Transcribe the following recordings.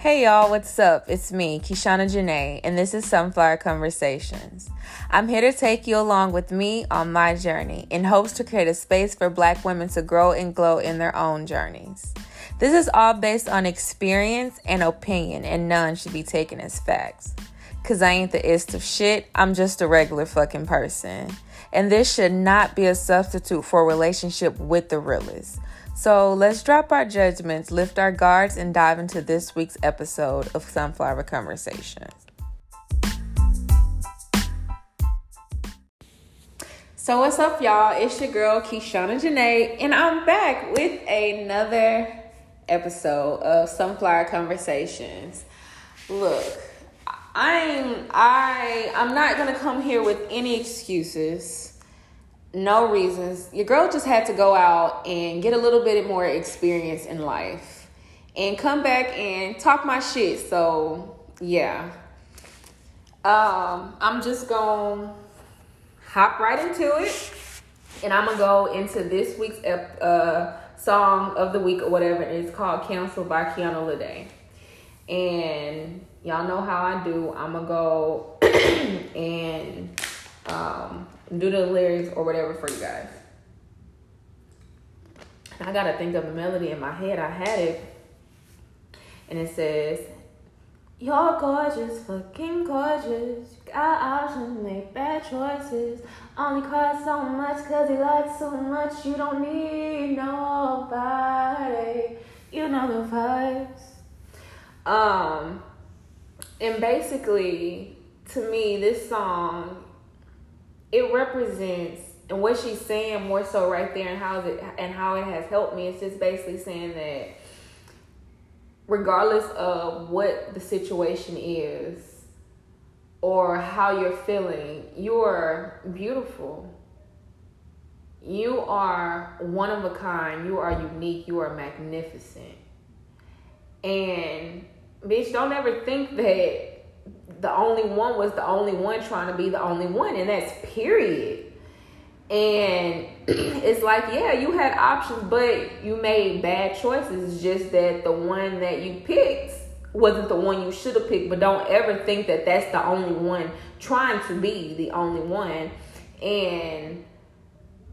Hey y'all, what's up? It's me, Keshona Janae, and this is Sunflower Conversations. I'm here to take you along with me on my journey in hopes to create a space for black women to grow and glow in their own journeys. This is all based on experience and opinion, and none should be taken as facts. Cause I ain't the ist of shit, I'm just a regular fucking person. And this should not be a substitute for a relationship with the realest. So let's drop our judgments, lift our guards, and dive into this week's episode of Sunflower Conversations. So, what's up, y'all? It's your girl, Keshona Janae, and I'm back with another episode of Sunflower Conversations. Look, I'm I I'm not gonna come here with any excuses no reasons. Your girl just had to go out and get a little bit more experience in life and come back and talk my shit. So, yeah. Um, I'm just going to hop right into it. And I'm going to go into this week's uh, song of the week or whatever. It's called Cancel by Kiana Lede. And y'all know how I do. I'm going to go and um, do the lyrics or whatever for you guys. I gotta think of the melody in my head. I had it, and it says, "You're gorgeous, fucking gorgeous. You got options, make bad choices. Only cry so much cause he likes so much. You don't need nobody. You know the vibes." Um, and basically, to me, this song it represents and what she's saying more so right there and how it and how it has helped me it's just basically saying that regardless of what the situation is or how you're feeling you're beautiful. You are one of a kind. You are unique. You are magnificent. And bitch don't ever think that the only one was the only one trying to be the only one, and that's period. And it's like, yeah, you had options, but you made bad choices. It's just that the one that you picked wasn't the one you should have picked. But don't ever think that that's the only one trying to be the only one. And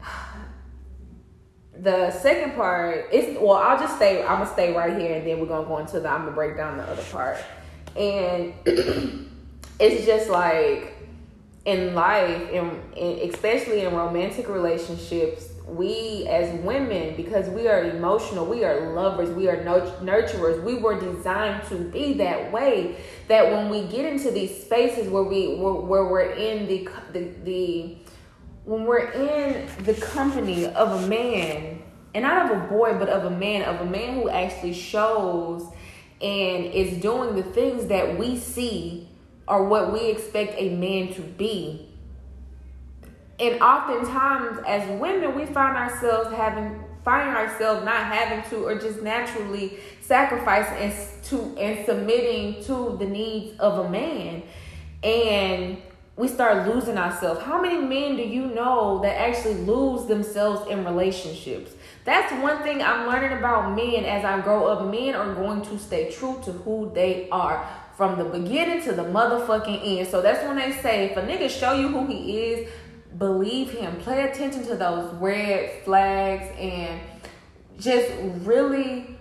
the second part is well, I'll just stay. I'm gonna stay right here, and then we're gonna go into the. I'm gonna break down the other part, and. it's just like in life and especially in romantic relationships we as women because we are emotional we are lovers we are nurturers we were designed to be that way that when we get into these spaces where we where, where we're in the, the the when we're in the company of a man and not of a boy but of a man of a man who actually shows and is doing the things that we see or what we expect a man to be. And oftentimes, as women, we find ourselves having find ourselves not having to or just naturally sacrificing and to and submitting to the needs of a man. And we start losing ourselves. How many men do you know that actually lose themselves in relationships that's one thing i'm learning about men as i grow up men are going to stay true to who they are from the beginning to the motherfucking end. So that's when they say if a nigga show you who he is, believe him. Play attention to those red flags and just really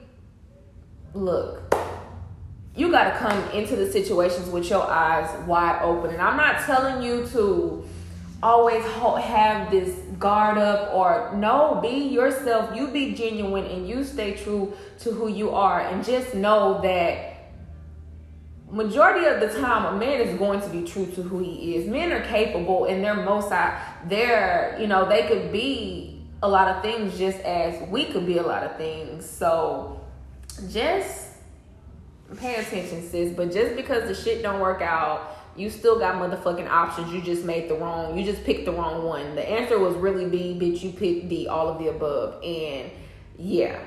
look. You got to come into the situations with your eyes wide open. And I'm not telling you to always have this guard up or no, be yourself. You be genuine and you stay true to who you are. And just know that majority of the time a man is going to be true to who he is men are capable and they're most uh, they're you know they could be a lot of things just as we could be a lot of things so just pay attention sis but just because the shit don't work out you still got motherfucking options you just made the wrong you just picked the wrong one the answer was really b bitch you picked d all of the above and yeah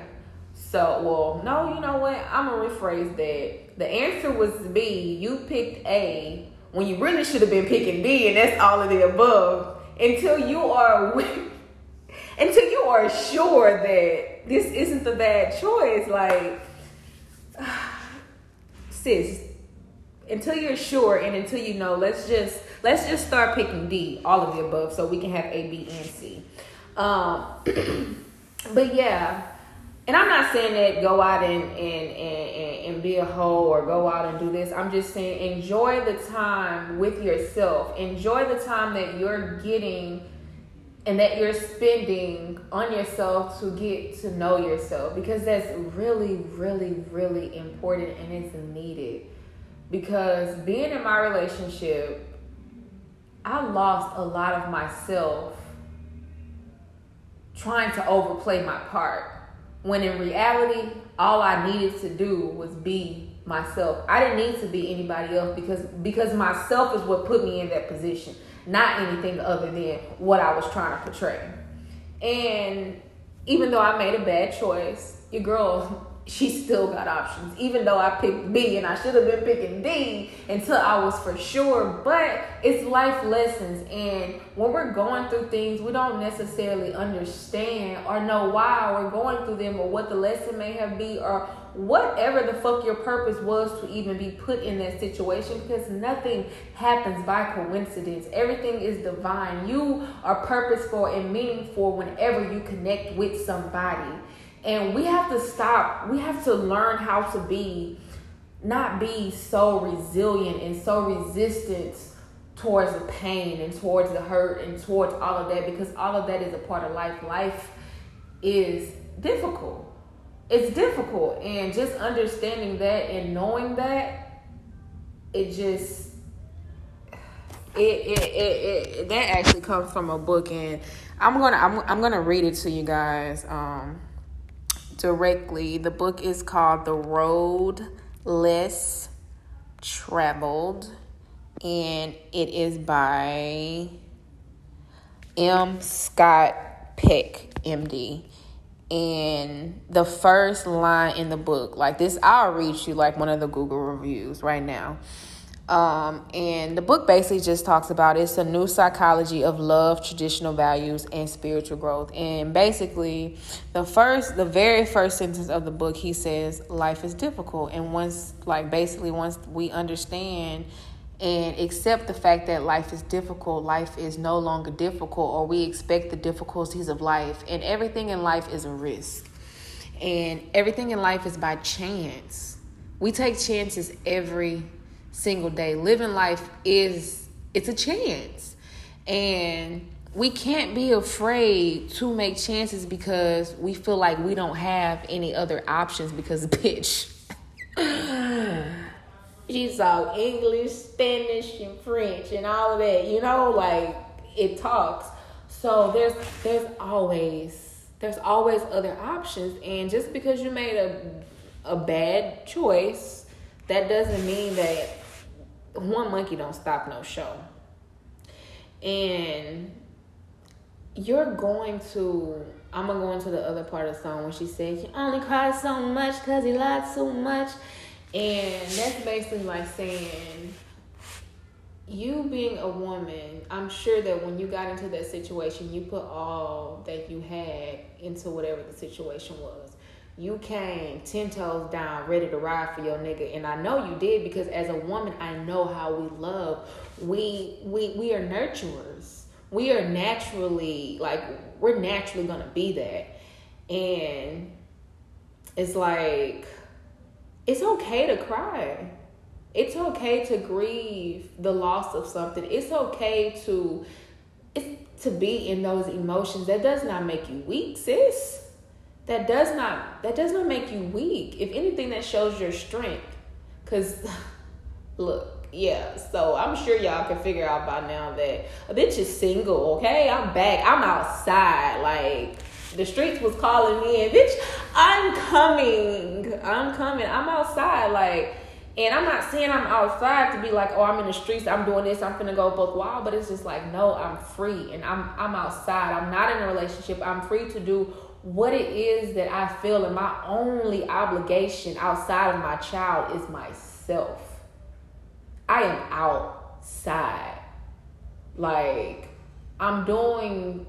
so well no you know what i'm gonna rephrase that the answer was B. You picked A when you really should have been picking D, and that's all of the above. Until you are until you are sure that this isn't the bad choice. Like sis, until you're sure and until you know, let's just let's just start picking D, all of the above, so we can have A, B, and C. Um, but yeah, and I'm not saying that go out and, and, and, and be a hoe or go out and do this. I'm just saying enjoy the time with yourself. Enjoy the time that you're getting and that you're spending on yourself to get to know yourself because that's really, really, really important and it's needed. Because being in my relationship, I lost a lot of myself trying to overplay my part. When in reality, all I needed to do was be myself. I didn't need to be anybody else because because myself is what put me in that position, not anything other than what I was trying to portray. And even though I made a bad choice, your girl she still got options. Even though I picked B and I should have been picking D until I was for sure. But it's life lessons. And when we're going through things, we don't necessarily understand or know why we're going through them or what the lesson may have been or whatever the fuck your purpose was to even be put in that situation because nothing happens by coincidence. Everything is divine. You are purposeful and meaningful whenever you connect with somebody. And we have to stop, we have to learn how to be, not be so resilient and so resistant towards the pain and towards the hurt and towards all of that because all of that is a part of life. Life is difficult. It's difficult. And just understanding that and knowing that, it just it, it, it, it, that actually comes from a book and i'm gonna I'm, I'm gonna read it to you guys um directly. The book is called The Road Less Traveled, and it is by M. Scott Peck, MD. And the first line in the book, like this, I'll read you like one of the Google reviews right now. Um, and the book basically just talks about it's a new psychology of love, traditional values, and spiritual growth. And basically, the first, the very first sentence of the book, he says, life is difficult. And once, like, basically, once we understand and accept the fact that life is difficult, life is no longer difficult, or we expect the difficulties of life, and everything in life is a risk. And everything in life is by chance. We take chances every single day. Living life is it's a chance. And we can't be afraid to make chances because we feel like we don't have any other options because bitch. She's all English, Spanish, and French and all of that, you know, like it talks. So there's there's always there's always other options and just because you made a a bad choice that doesn't mean that one monkey don't stop no show. And you're going to I'm gonna go into the other part of the song when she says you only cry so much because he lied so much. And that's basically like saying you being a woman, I'm sure that when you got into that situation, you put all that you had into whatever the situation was you came ten toes down, ready to ride for your nigga, and I know you did because as a woman, I know how we love. We we we are nurturers. We are naturally like we're naturally gonna be that, and it's like it's okay to cry. It's okay to grieve the loss of something. It's okay to it's to be in those emotions. That does not make you weak, sis that does not that does not make you weak. If anything, that shows your strength. Cause look, yeah. So I'm sure y'all can figure out by now that a bitch is single. Okay, I'm back. I'm outside. Like the streets was calling me, and bitch, I'm coming. I'm coming. I'm outside. Like. And I'm not saying I'm outside to be like, oh, I'm in the streets, I'm doing this, I'm gonna go book wild, but it's just like, no, I'm free and I'm I'm outside. I'm not in a relationship. I'm free to do what it is that I feel, and my only obligation outside of my child is myself. I am outside. Like, I'm doing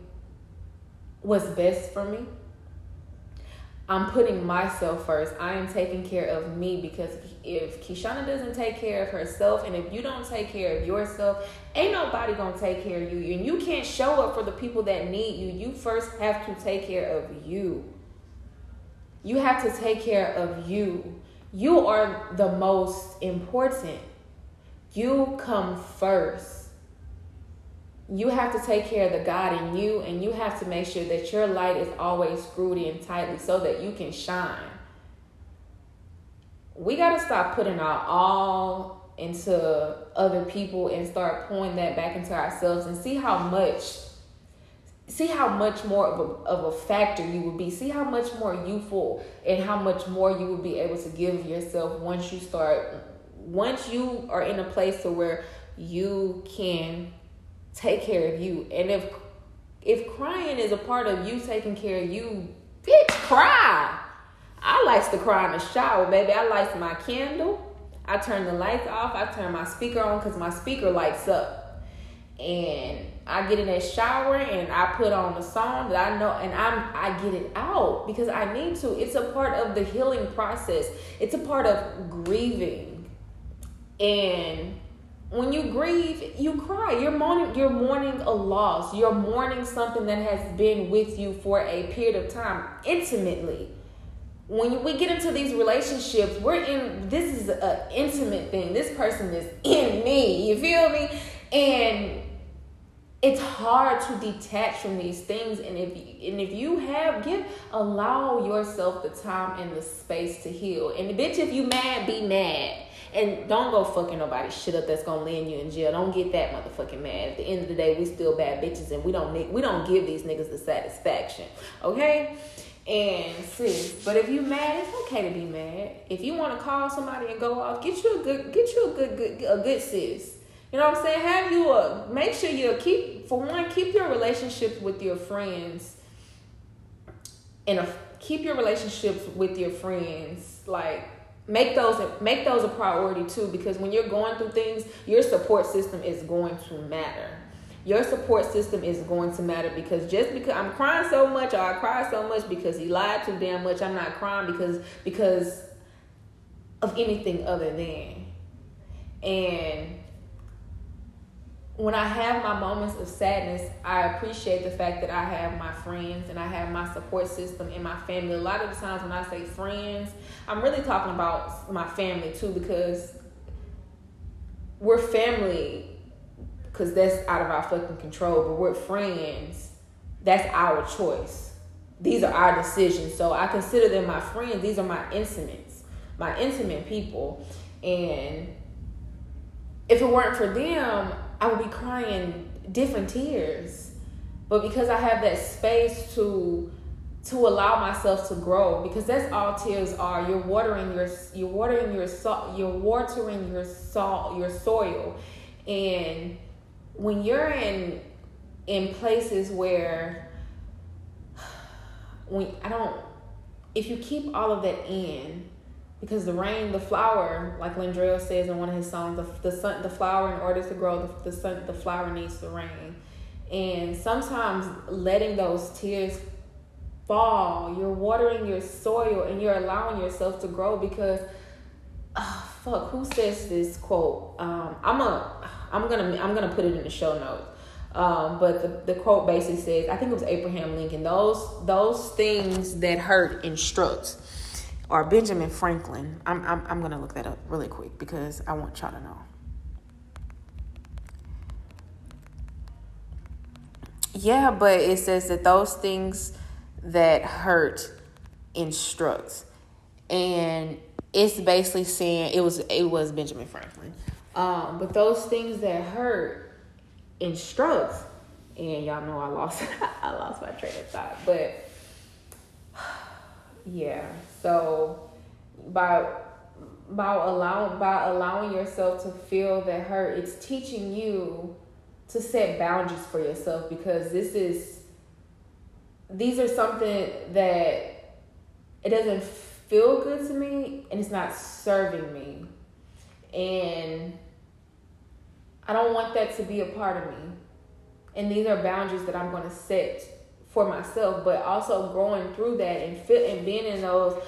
what's best for me. I'm putting myself first. I am taking care of me because if Keshona doesn't take care of herself and if you don't take care of yourself, ain't nobody gonna take care of you. And you can't show up for the people that need you. You first have to take care of you. You have to take care of you. You are the most important. You come first you have to take care of the God in you and you have to make sure that your light is always screwed in tightly so that you can shine. We got to stop putting our all into other people and start pouring that back into ourselves and see how much see how much more of a, of a factor you would be see how much more youthful and how much more you would be able to give yourself once you start once you are in a place to where you can take care of you. And if if crying is a part of you taking care of you, bitch, cry. I like to cry in the shower, baby. I light my candle. I turn the lights off. I turn my speaker on because my speaker lights up. And I get in that shower and I put on the song that I know and I'm I get it out because I need to. It's a part of the healing process. It's a part of grieving. And when you grieve, you cry. You're mourning, you're mourning a loss. You're mourning something that has been with you for a period of time, intimately. When we get into these relationships, we're in this is an intimate thing. This person is in me. You feel me? And it's hard to detach from these things and if and if you have give allow yourself the time and the space to heal and bitch if you mad be mad and don't go fucking nobody shit up that's gonna land you in jail. Don't get that motherfucking mad. At the end of the day, we still bad bitches and we don't we don't give these niggas the satisfaction. Okay? And sis, but if you mad, it's okay to be mad. If you want to call somebody and go off, get you a good get you a good good a good sis. You know what I'm saying? Have you a make sure you keep for one keep your relationships with your friends and a, keep your relationships with your friends like make those make those a priority too because when you're going through things your support system is going to matter. Your support system is going to matter because just because i'm crying so much or i cry so much because he lied too damn much. I'm not crying because because of anything other than. And when I have my moments of sadness, I appreciate the fact that I have my friends and I have my support system and my family. A lot of the times when I say friends, I'm really talking about my family too because we're family because that's out of our fucking control, but we're friends. That's our choice. These are our decisions. So I consider them my friends. These are my intimates, my intimate people. And if it weren't for them, I would be crying different tears. But because I have that space to to allow myself to grow because that's all tears are you're watering your you're watering your so, you're watering your salt your soil and when you're in in places where when I don't if you keep all of that in because the rain, the flower, like Lindrell says in one of his songs, the, the sun, the flower, in order to grow, the, the sun, the flower needs the rain. And sometimes letting those tears fall, you're watering your soil and you're allowing yourself to grow because, oh, fuck, who says this quote? Um, I'm a, I'm gonna, I'm gonna put it in the show notes. Um, but the, the quote basically says, I think it was Abraham Lincoln. Those, those things that hurt instruct or Benjamin Franklin. I'm, I'm, I'm going to look that up really quick because I want y'all to know. Yeah, but it says that those things that hurt instruct. And it's basically saying it was it was Benjamin Franklin. Um, but those things that hurt instruct. And y'all know I lost I lost my train of thought. But yeah. So by by allowing by allowing yourself to feel that hurt, it's teaching you to set boundaries for yourself because this is these are something that it doesn't feel good to me and it's not serving me. And I don't want that to be a part of me. And these are boundaries that I'm going to set for myself, but also growing through that and fit and being in those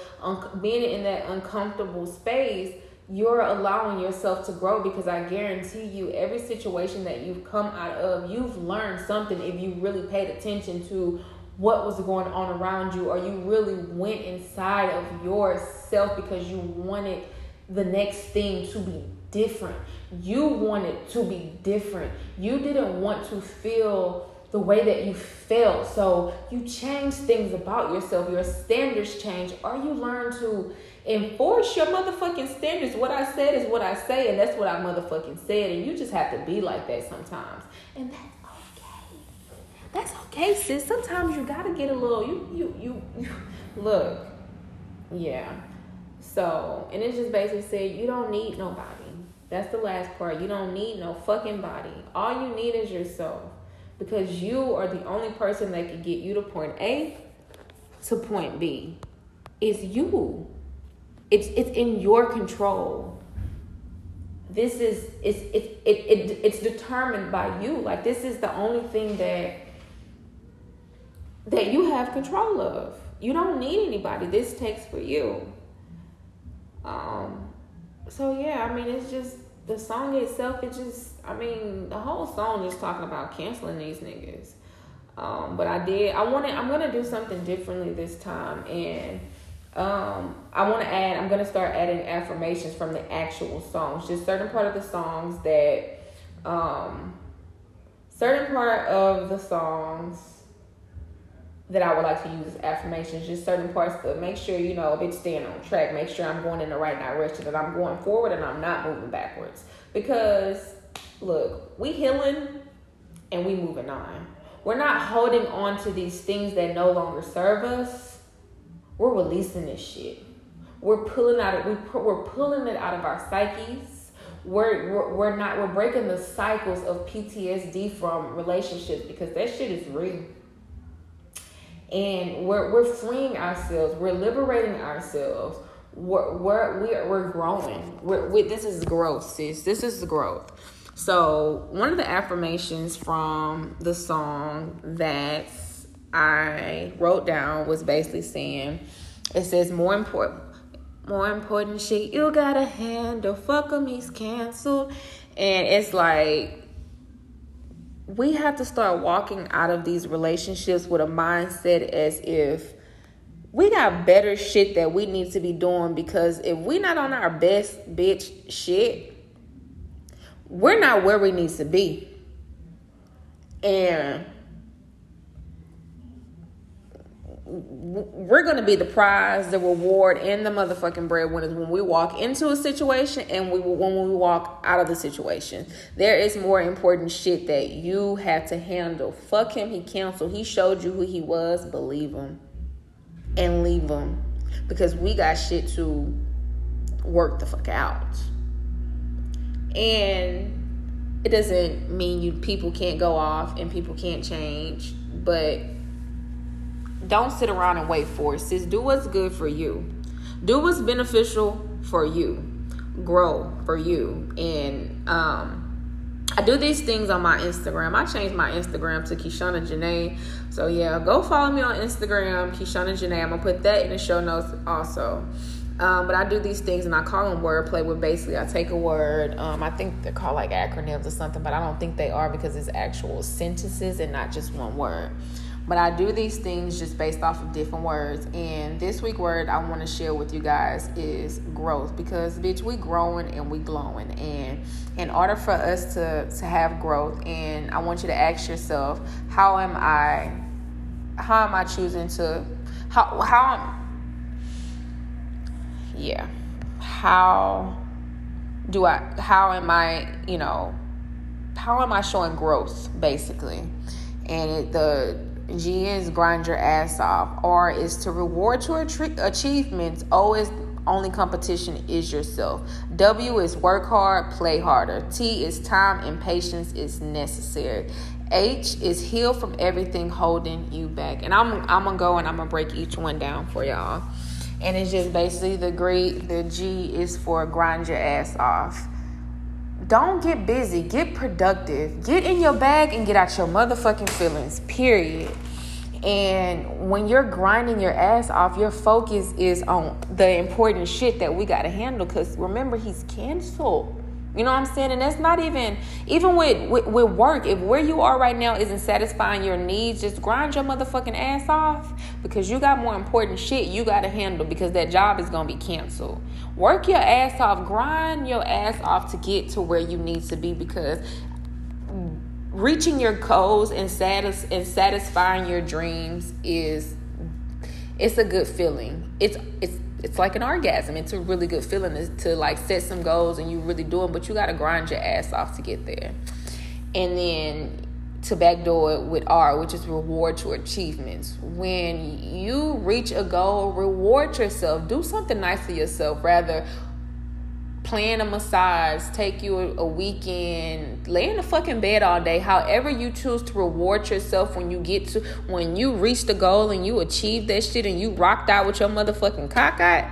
being in that uncomfortable space, you're allowing yourself to grow because I guarantee you every situation that you've come out of, you've learned something if you really paid attention to what was going on around you or you really went inside of yourself because you wanted the next thing to be different. You wanted to be different. You didn't want to feel the way that you feel. So you change things about yourself. Your standards change, or you learn to enforce your motherfucking standards. What I said is what I say, and that's what I motherfucking said. And you just have to be like that sometimes. And that's okay. That's okay, sis. Sometimes you gotta get a little you you you, you look. Yeah. So, and it just basically said you don't need nobody. That's the last part. You don't need no fucking body. All you need is yourself because you are the only person that can get you to point A to point B. It's you. It's it's in your control. This is it's it's it, it it's determined by you. Like this is the only thing that that you have control of. You don't need anybody. This takes for you. Um so yeah, I mean it's just the song itself, it just, I mean, the whole song is talking about canceling these niggas. Um, but I did, I wanted, I'm gonna do something differently this time, and um, I want to add, I'm gonna start adding affirmations from the actual songs, just certain part of the songs that, um, certain part of the songs that I would like to use affirmations, just certain parts to make sure, you know, it's staying on track, make sure I'm going in the right direction, that I'm going forward and I'm not moving backwards. Because, look, we healing and we moving on. We're not holding on to these things that no longer serve us. We're releasing this shit. We're pulling out of, we, we're pulling it out of our psyches. We're, we're, we're not, we're breaking the cycles of PTSD from relationships because that shit is real and we're, we're freeing ourselves we're liberating ourselves we're we're we're, we're growing we're, we, this is growth sis this is growth so one of the affirmations from the song that i wrote down was basically saying it says more important more important shit you gotta handle. Fuck him he's canceled. And it's like we have to start walking out of these relationships with a mindset as if we got better shit that we need to be doing because if we not on our best bitch shit, we're not where we need to be. And we're going to be the prize, the reward, and the motherfucking breadwinners when we walk into a situation and we when we walk out of the situation. There is more important shit that you have to handle. Fuck him. He canceled. He showed you who he was. Believe him and leave him because we got shit to work the fuck out. And it doesn't mean you people can't go off and people can't change, but don't sit around and wait for it. Sis, do what's good for you. Do what's beneficial for you. Grow for you. And um I do these things on my Instagram. I changed my Instagram to Keshona Janae. So yeah, go follow me on Instagram, Keshona Janae. I'm gonna put that in the show notes also. Um, but I do these things and I call them wordplay where basically I take a word. Um, I think they're called like acronyms or something, but I don't think they are because it's actual sentences and not just one word. But I do these things just based off of different words. And this week word I want to share with you guys is growth because bitch we growing and we glowing. And in order for us to to have growth and I want you to ask yourself, how am I how am I choosing to how how yeah. How do I how am I, you know, how am I showing growth basically? And it, the G is grind your ass off. R is to reward your achievements. O is only competition is yourself. W is work hard, play harder. T is time and patience is necessary. H is heal from everything holding you back. And I'm I'm gonna go and I'm gonna break each one down for y'all. And it's just basically the great the G is for grind your ass off don't get busy, get productive, get in your bag and get out your motherfucking feelings, period. And when you're grinding your ass off, your focus is on the important shit that we got to handle. Because remember, he's canceled. You know what I'm saying? And that's not even even with, with, with work. If where you are right now isn't satisfying your needs, just grind your motherfucking ass off because you got more important shit you got to handle because that job is gonna be canceled. Work your ass off, grind your ass off to get to where you need to be because reaching your goals and satis- and satisfying your dreams is it's a good feeling. It's it's it's like an orgasm. It's a really good feeling to, to like set some goals and you really do them, but you got to grind your ass off to get there. And then to backdoor it with R, which is reward your achievements. When you reach a goal, reward yourself. Do something nice for yourself rather plan a massage, take you a, a, weekend, lay in the fucking bed all day. However you choose to reward yourself when you get to when you reach the goal and you achieve that shit and you rocked out with your motherfucking cockeyed.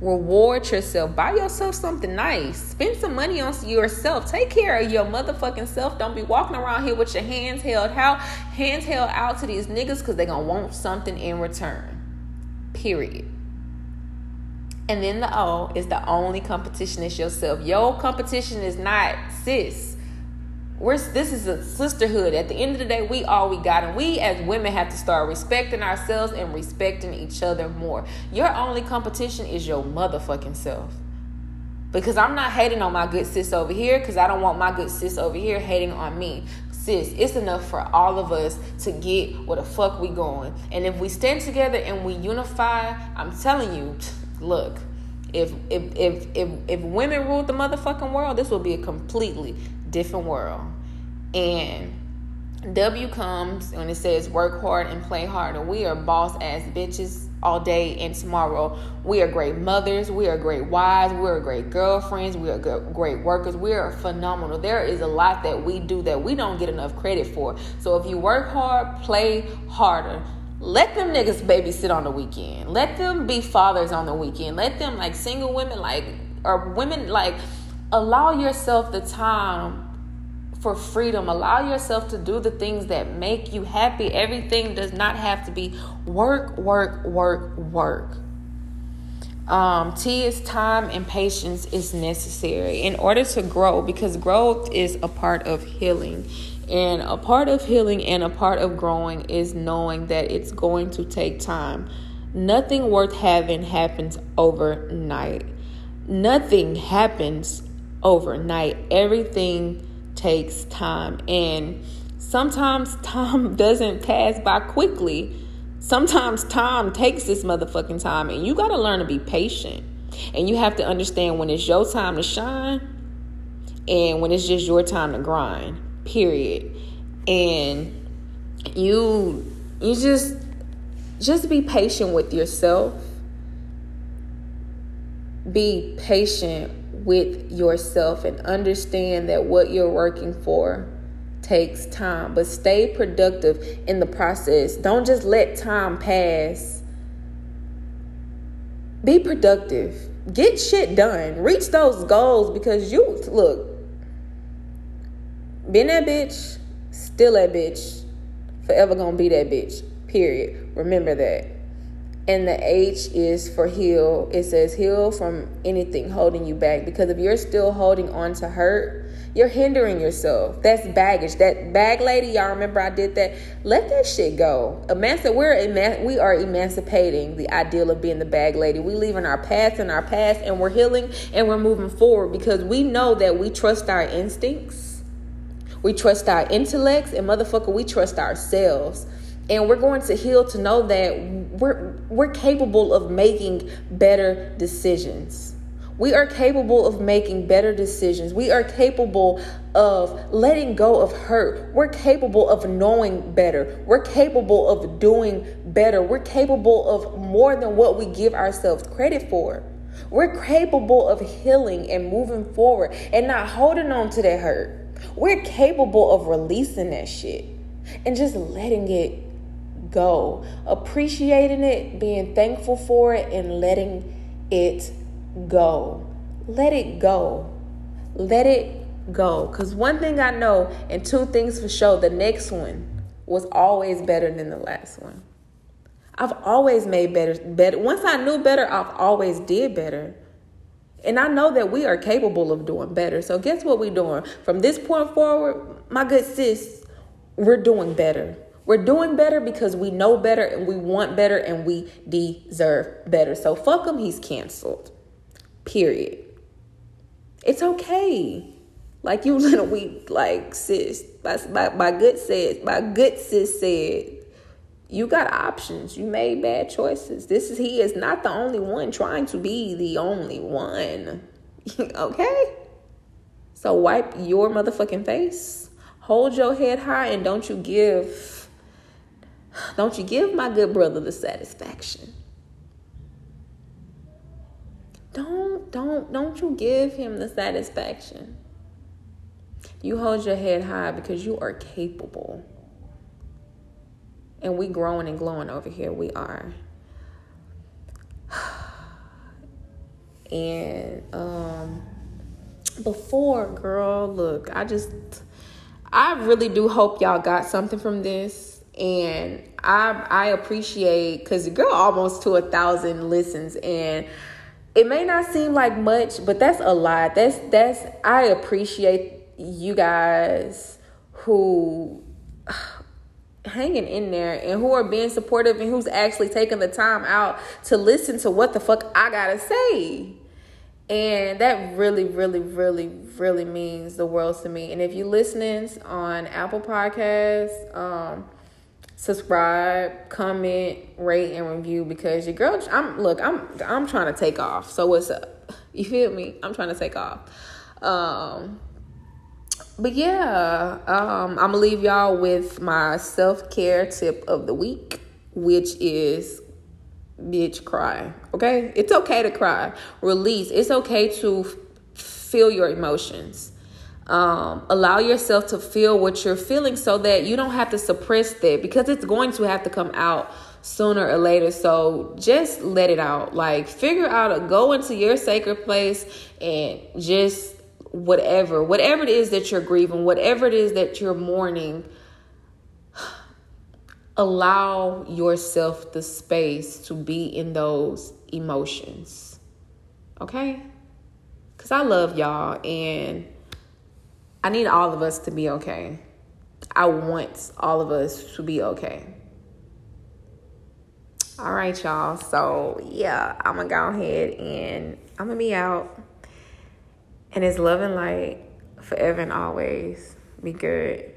Reward yourself. Buy yourself something nice. Spend some money on yourself. Take care of your motherfucking self. Don't be walking around here with your hands held how hands held out to these niggas because they gonna want something in return. Period. And then the O is the only competition is yourself. Your competition is not sis. We're, this is a sisterhood. At the end of the day, we all we got. And we as women have to start respecting ourselves and respecting each other more. Your only competition is your motherfucking self. Because I'm not hating on my good sis over here because I don't want my good sis over here hating on me sis, it's enough for all of us to get where the fuck we going. And if we stand together and we unify, I'm telling you, look, if if if if, if women ruled the motherfucking world, this would be a completely different world. And W comes when it says work hard and play hard, and we are boss ass bitches all day and tomorrow. We are great mothers, we are great wives, we are great girlfriends, we are great workers, we are phenomenal. There is a lot that we do that we don't get enough credit for. So if you work hard, play harder. Let them niggas babysit on the weekend. Let them be fathers on the weekend. Let them like single women like or women like allow yourself the time for freedom. Allow yourself to do the things that make you happy. Everything does not have to be work, work, work, work. Um, T is time and patience is necessary in order to grow because growth is a part of healing. And a part of healing and a part of growing is knowing that it's going to take time. Nothing worth having happens overnight. Nothing happens overnight. Everything takes time. And sometimes time doesn't pass by quickly. Sometimes time takes this motherfucking time. And you got to learn to be patient. And you have to understand when it's your time to shine and when it's just your time to grind period. And you you just just be patient with yourself. Be patient with yourself and understand that what you're working for takes time but stay productive in the process. Don't just let time pass. Be productive. Get shit done. Reach those goals because you look been that bitch, still that bitch, forever gonna be that bitch. Period. Remember that. And the H is for heal. It says heal from anything holding you back. Because if you're still holding on to hurt, you're hindering yourself. That's baggage. That bag lady, y'all remember I did that. Let that shit go. Emanci- we're we are emancipating the ideal of being the bag lady. We leaving our past in our past, and we're healing and we're moving forward because we know that we trust our instincts we trust our intellects, and motherfucker, we trust ourselves. And we're going to heal to know that we're we're capable of making better decisions. We are capable of making better decisions. We are capable of letting go of hurt. We're capable of knowing better. We're capable of doing better. We're capable of more than what we give ourselves credit for. We're capable of healing and moving forward and not holding on to that hurt. We're capable of releasing that shit and just letting it go, appreciating it, being thankful for it, and letting it go. Let it go. Let it go. Because one thing I know, and two things for sure, the next one was always better than the last one. I've always made better better. Once I knew better, I've always did better. And I know that we are capable of doing better. So guess what we're doing? From this point forward, my good sis, we're doing better. We're doing better because we know better and we want better and we deserve better. So fuck him, he's canceled. Period. It's okay. Like you little we like sis. My, my, my good sis, my good sis said, you got options. You made bad choices. This is he is not the only one trying to be the only one. okay? So wipe your motherfucking face. Hold your head high and don't you give don't you give my good brother the satisfaction. Don't don't don't you give him the satisfaction. You hold your head high because you are capable. And we growing and glowing over here. We are. And um before girl, look, I just I really do hope y'all got something from this. And I I appreciate because the girl almost to a thousand listens and it may not seem like much, but that's a lot. That's that's I appreciate you guys who hanging in there and who are being supportive and who's actually taking the time out to listen to what the fuck I gotta say. And that really, really, really, really means the world to me. And if you're listening on Apple Podcasts, um, subscribe, comment, rate, and review because your girl I'm look, I'm I'm trying to take off. So what's up? You feel me? I'm trying to take off. Um but yeah, um, I'm gonna leave y'all with my self care tip of the week, which is bitch cry. Okay, it's okay to cry, release. It's okay to f- feel your emotions. Um, allow yourself to feel what you're feeling so that you don't have to suppress that because it's going to have to come out sooner or later. So just let it out. Like figure out a go into your sacred place and just whatever, whatever it is that you're grieving, whatever it is that you're mourning, allow yourself the space to be in those emotions. Okay? Because I love y'all and I need all of us to be okay. I want all of us to be okay. All right, y'all. So, yeah, I'm going to go ahead and I'm going to be out. And it's love and light forever and always. Be good.